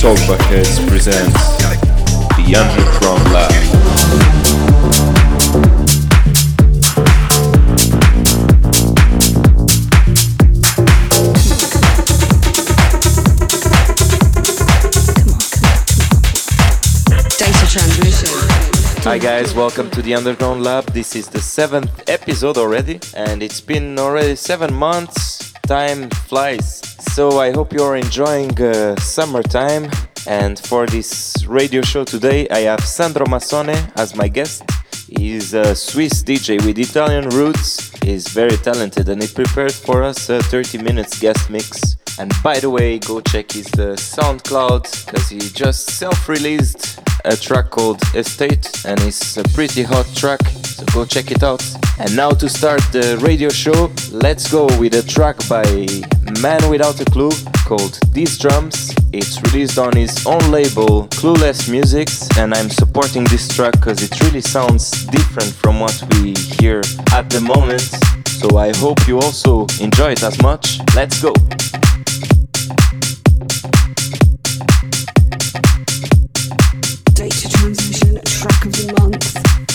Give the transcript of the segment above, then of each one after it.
Talkback Heads presents The Underground Lab. Data transmission. Hi guys, welcome to the Underground Lab. This is the seventh episode already, and it's been already seven months. Time flies. So I hope you're enjoying uh, summertime. And for this radio show today, I have Sandro Massone as my guest. He's a Swiss DJ with Italian roots. He's very talented, and he prepared for us a 30 minutes guest mix. And by the way, go check his uh, SoundCloud because he just self-released a track called Estate, and it's a pretty hot track. So go check it out. And now to start the radio show, let's go with a track by Man Without a Clue called These Drums. It's released on his own label, Clueless Musics, and I'm supporting this track because it really sounds different from what we hear at the moment. So I hope you also enjoy it as much. Let's go. Data transmission. Track of the month.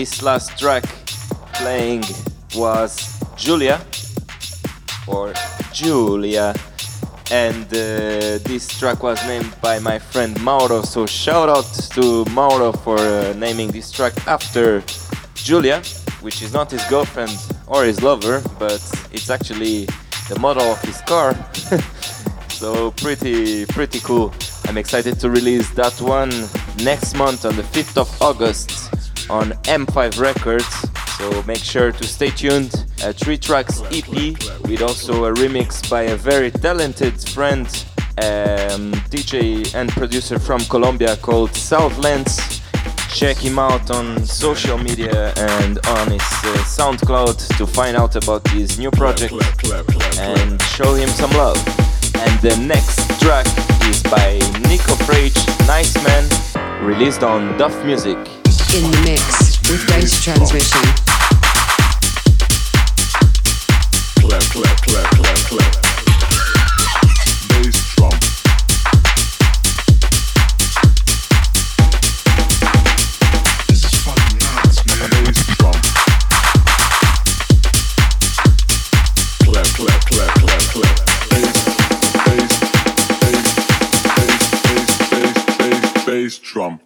This last track playing was Julia or Julia. And uh, this track was named by my friend Mauro. So shout out to Mauro for uh, naming this track after Julia, which is not his girlfriend or his lover, but it's actually the model of his car. so pretty pretty cool. I'm excited to release that one next month on the 5th of August on M5 Records. So make sure to stay tuned. A three tracks EP with also a remix by a very talented friend, um, DJ and producer from Colombia called Southlands. Check him out on social media and on his uh, SoundCloud to find out about his new project and show him some love. And the next track is by Nico Frage, Nice Man, released on Duff Music. In the mix with data transmission. Clap, clap, clap, clap, clap. Bass, bass,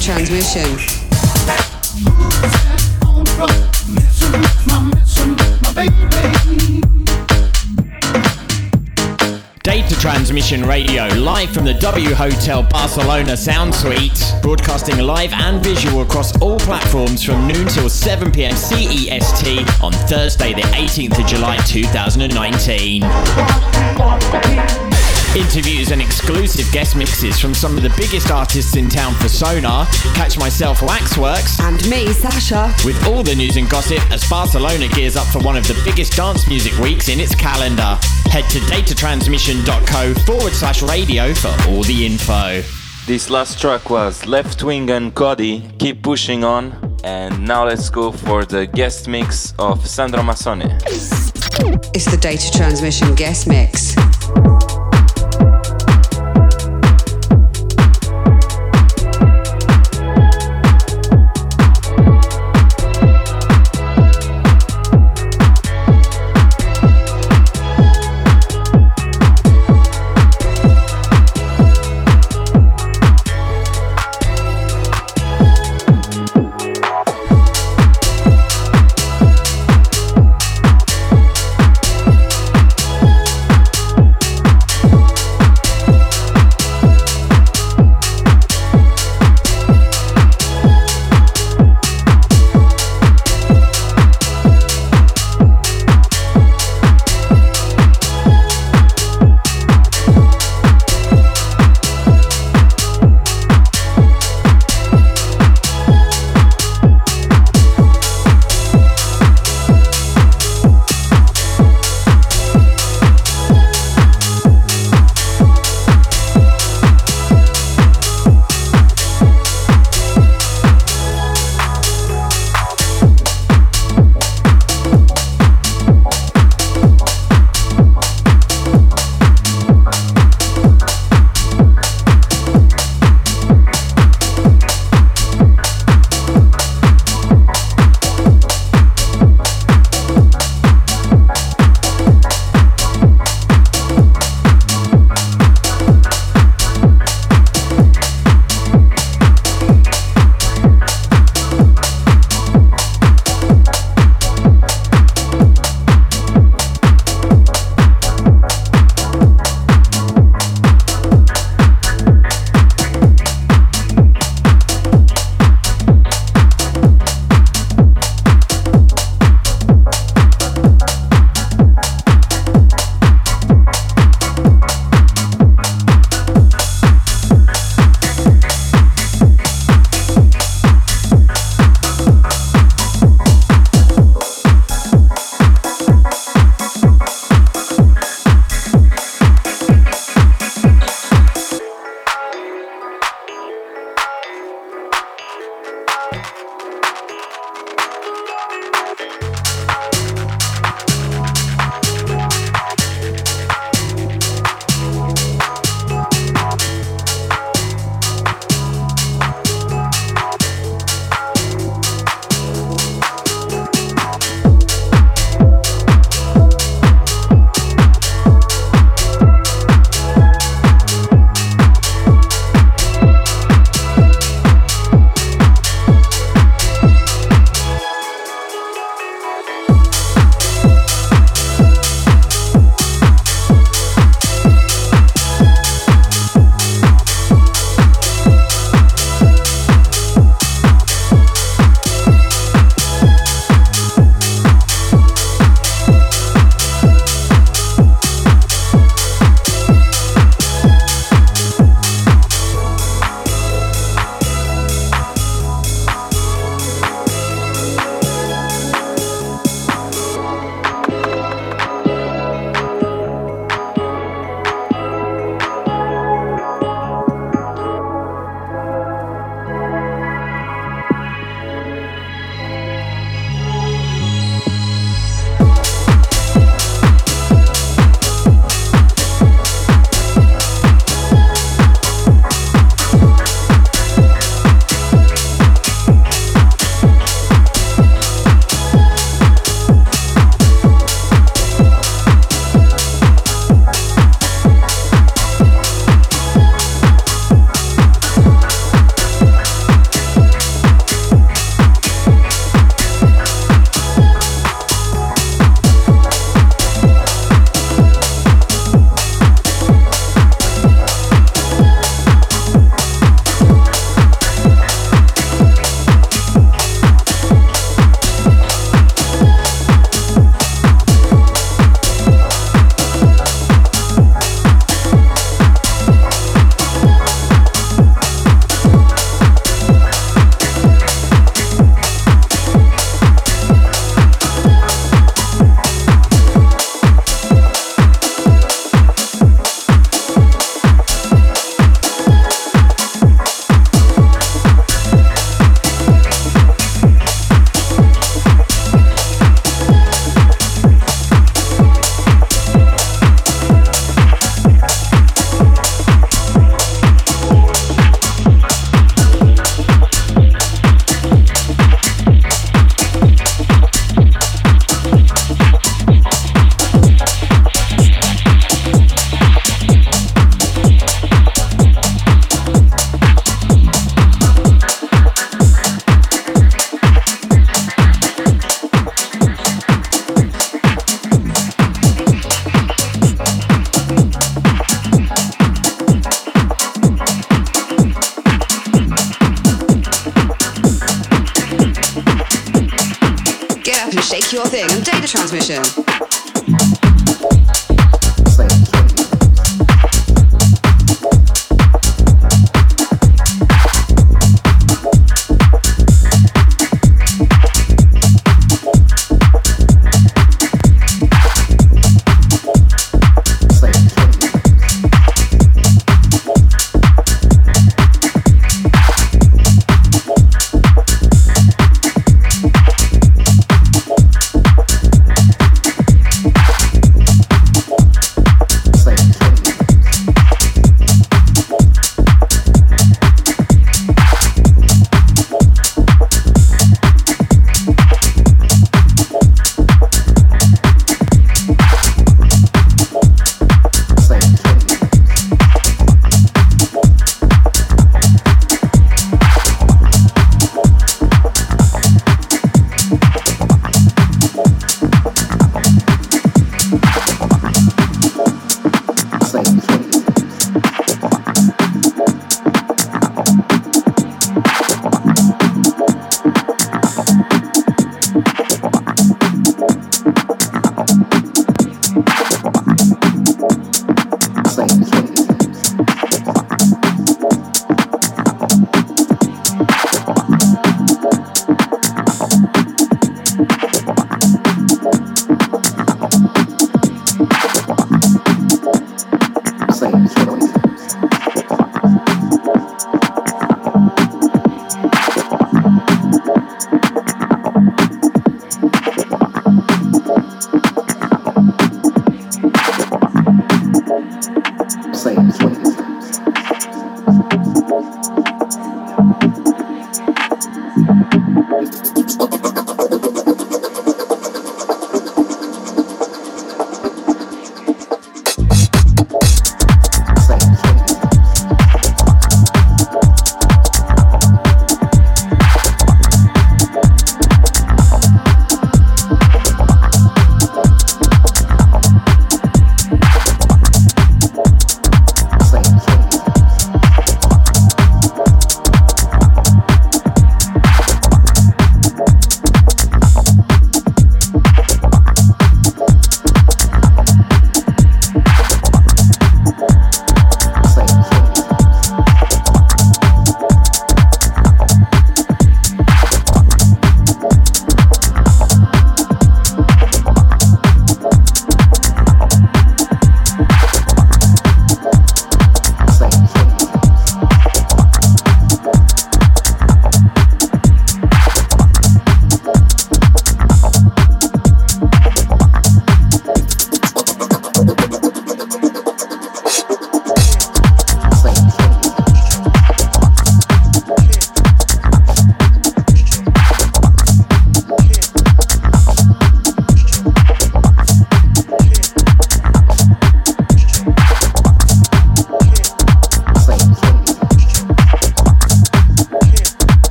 transmission. Data Transmission Radio, live from the W Hotel Barcelona Sound Suite, broadcasting live and visual across all platforms from noon till 7 pm CEST on Thursday, the 18th of July 2019. Interviews and exclusive guest mixes from some of the biggest artists in town for Sonar. Catch myself, Waxworks, And me, Sasha. with all the news and gossip as Barcelona gears up for one of the biggest dance music weeks in its calendar. Head to datatransmission.co forward slash radio for all the info. This last track was Left Wing and Kody, Keep Pushing On. And now let's go for the guest mix of Sandro Massone. It's the Data Transmission guest mix.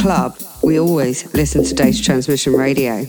Club, we always listen to Data Transmission Radio.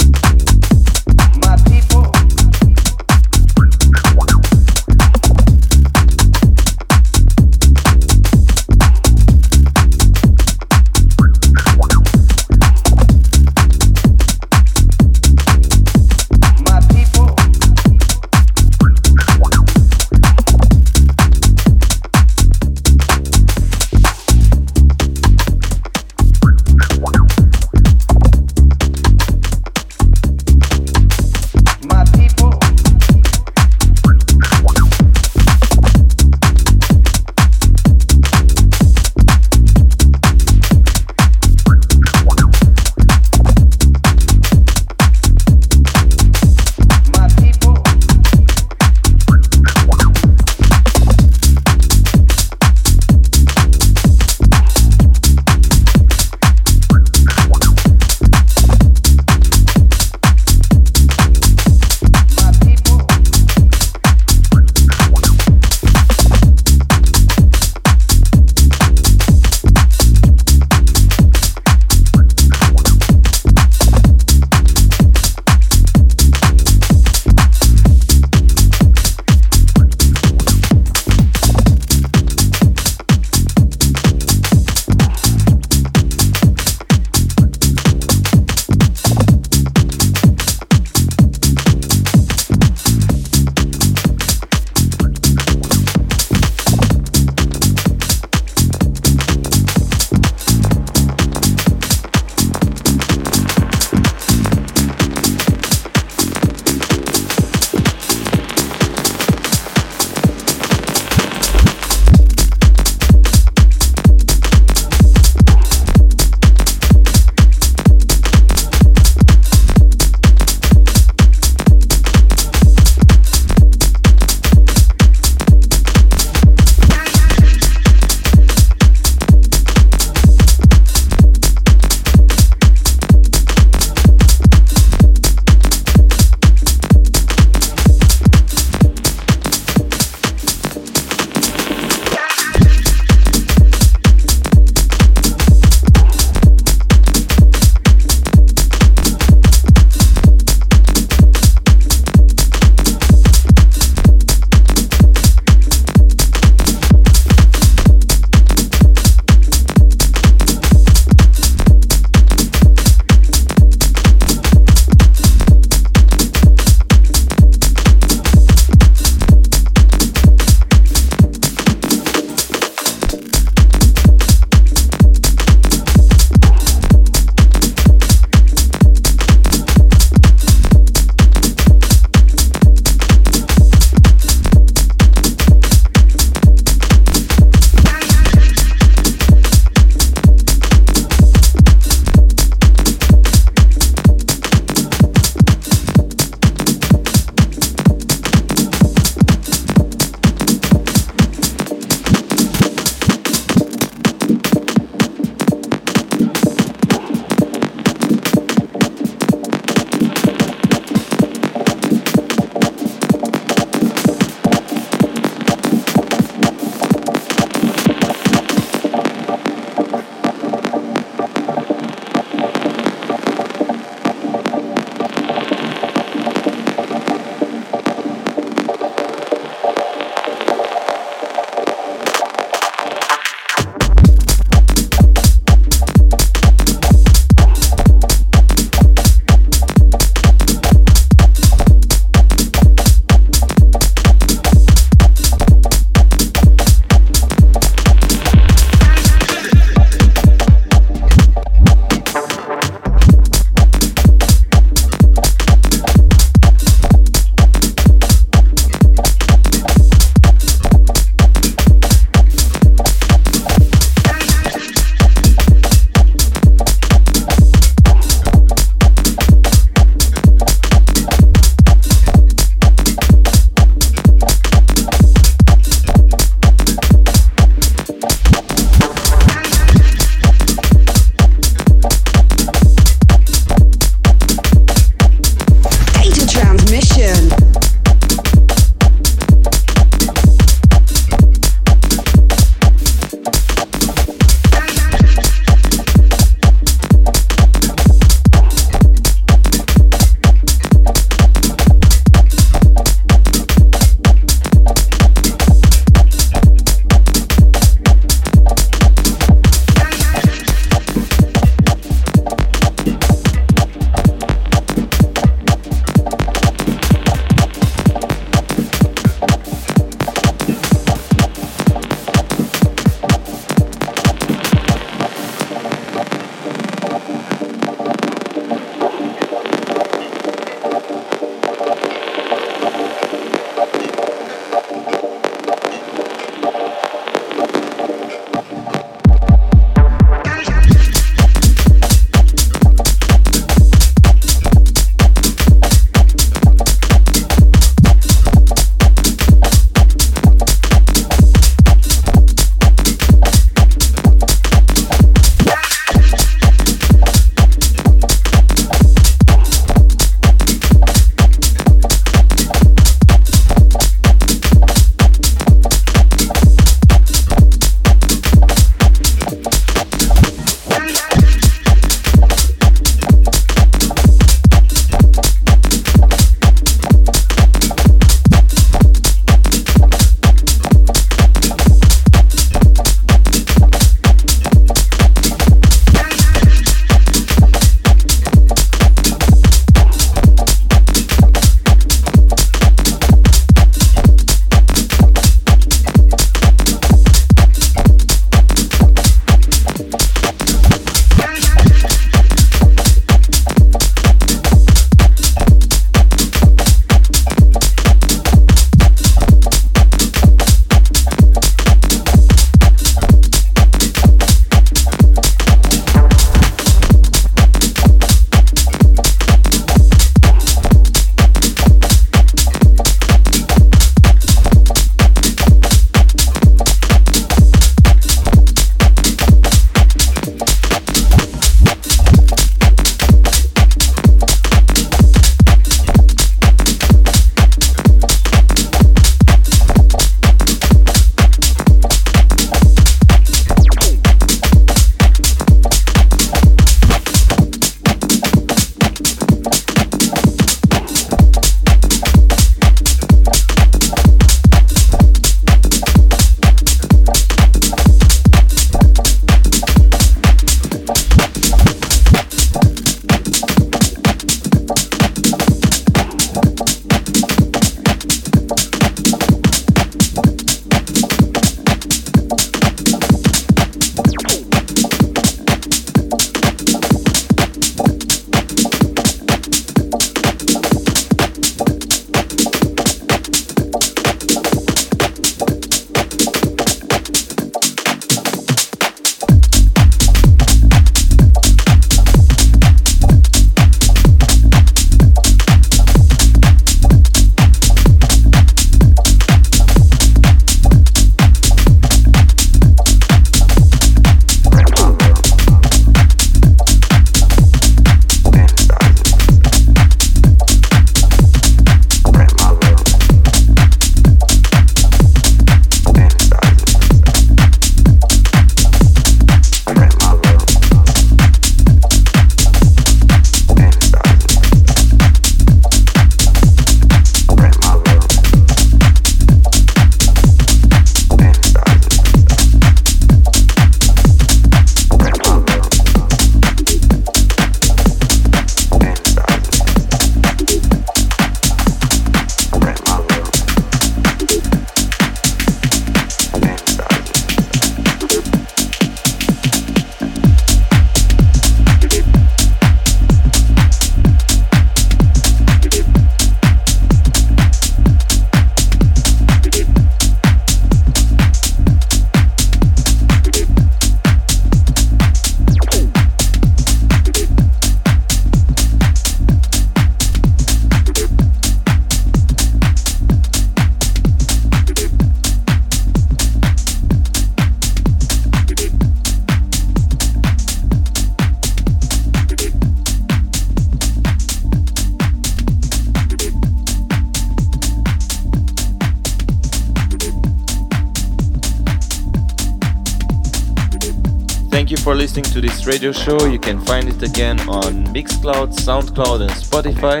Radio show. You can find it again on Mixcloud, Soundcloud, and Spotify.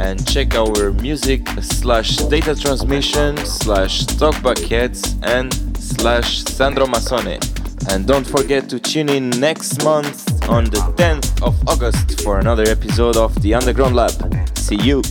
And check our music slash data transmission slash talkbackheads and slash Sandro Massone. And don't forget to tune in next month on the 10th of August for another episode of the Underground Lab. See you!